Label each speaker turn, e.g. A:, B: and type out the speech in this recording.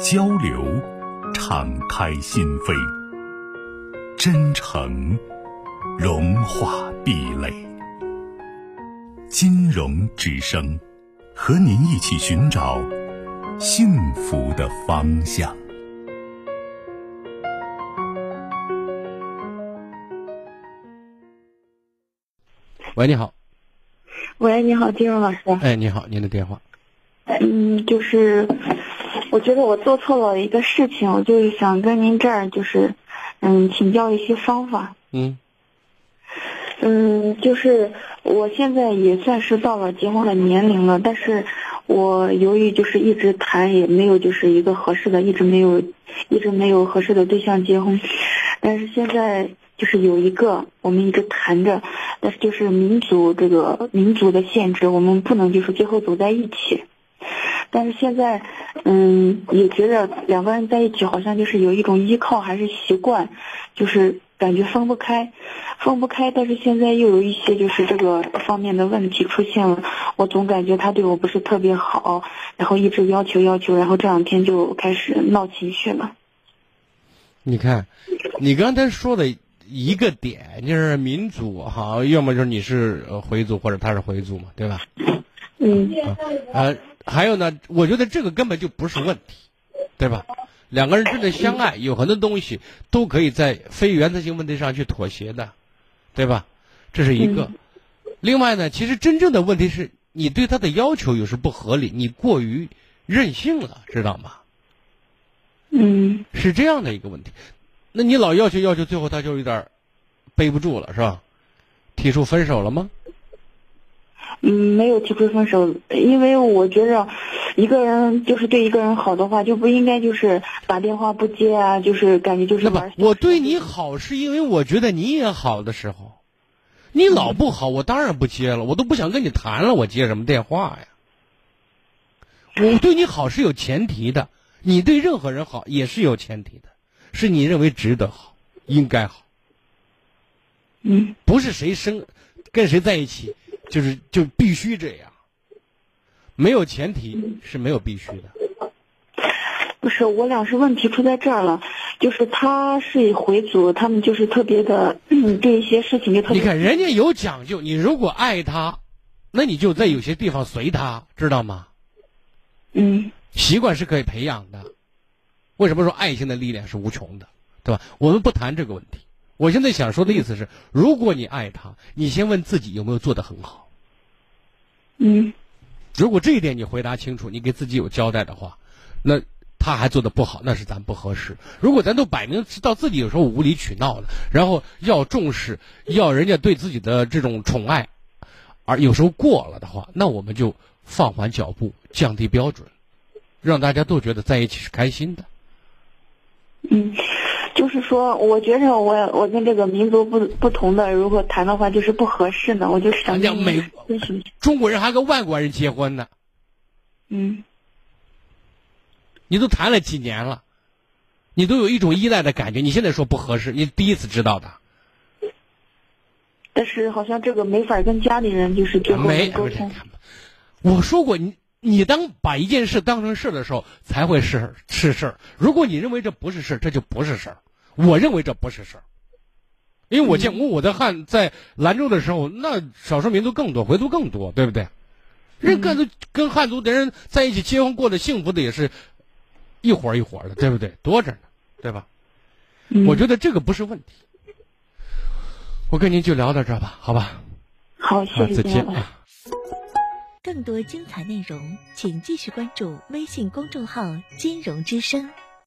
A: 交流，敞开心扉；真诚，融化壁垒。金融之声，和您一起寻找幸福的方向。
B: 喂，你好。
C: 喂，你好，金融老师。
B: 哎，你好，您的电话。
C: 嗯，就是我觉得我做错了一个事情，我就是想跟您这儿就是嗯请教一些方法。
B: 嗯。
C: 嗯，就是我现在也算是到了结婚的年龄了，但是我由于就是一直谈也没有就是一个合适的，一直没有一直没有合适的对象结婚，但是现在。就是有一个，我们一直谈着，但是就是民族这个民族的限制，我们不能就是最后走在一起。但是现在，嗯，也觉得两个人在一起好像就是有一种依靠还是习惯，就是感觉分不开，分不开。但是现在又有一些就是这个方面的问题出现了，我总感觉他对我不是特别好，然后一直要求要求，然后这两天就开始闹情绪了。
B: 你看，你刚才说的。一个点就是民族哈，要么就是你是回族或者他是回族嘛，对吧？
C: 嗯。
B: 呃，还有呢，我觉得这个根本就不是问题，对吧？两个人真的相爱，有很多东西都可以在非原则性问题上去妥协的，对吧？这是一个。另外呢，其实真正的问题是你对他的要求有时不合理，你过于任性了，知道吗？
C: 嗯。
B: 是这样的一个问题。那你老要求要求，最后他就有点背不住了，是吧？提出分手了吗？
C: 嗯，没有提出分手，因为我觉着一个人就是对一个人好的话，就不应该就是打电话不接啊，就是感觉就是玩。
B: 我对你好是因为我觉得你也好的时候，你老不好，我当然不接了，我都不想跟你谈了，我接什么电话呀？我对你好是有前提的，你对任何人好也是有前提的。是你认为值得好，应该好。
C: 嗯，
B: 不是谁生，跟谁在一起，就是就必须这样。没有前提是没有必须的。
C: 不是，我俩是问题出在这儿了，就是他是回族，他们就是特别的对一些事情就特别。
B: 你看人家有讲究，你如果爱他，那你就在有些地方随他，知道吗？
C: 嗯。
B: 习惯是可以培养的。为什么说爱情的力量是无穷的，对吧？我们不谈这个问题。我现在想说的意思是，如果你爱他，你先问自己有没有做得很好。
C: 嗯。
B: 如果这一点你回答清楚，你给自己有交代的话，那他还做的不好，那是咱不合适。如果咱都摆明知道自己有时候无理取闹的，然后要重视，要人家对自己的这种宠爱，而有时候过了的话，那我们就放缓脚步，降低标准，让大家都觉得在一起是开心的。
C: 嗯，就是说，我觉着我我跟这个民族不不同的，如果谈的话，就是不合适呢。我就想，
B: 美中国人还跟外国人结婚呢。
C: 嗯，
B: 你都谈了几年了，你都有一种依赖的感觉。你现在说不合适，你第一次知道的。
C: 但是好像这个没法跟家里人就是最后沟通。
B: 我说过你。你当把一件事当成事的时候，才会是是事儿。如果你认为这不是事儿，这就不是事儿。我认为这不是事儿，因为我见过我在汉在兰州的时候，那少数民族更多，回族更多，对不对？人跟跟汉族的人在一起结婚过得幸福的也是一伙一伙的，对不对？多着呢，对吧？我觉得这个不是问题。我跟您就聊到这儿吧，好吧？
C: 好，谢谢
B: 再见啊。
D: 更多精彩内容，请继续关注微信公众号“金融之声”。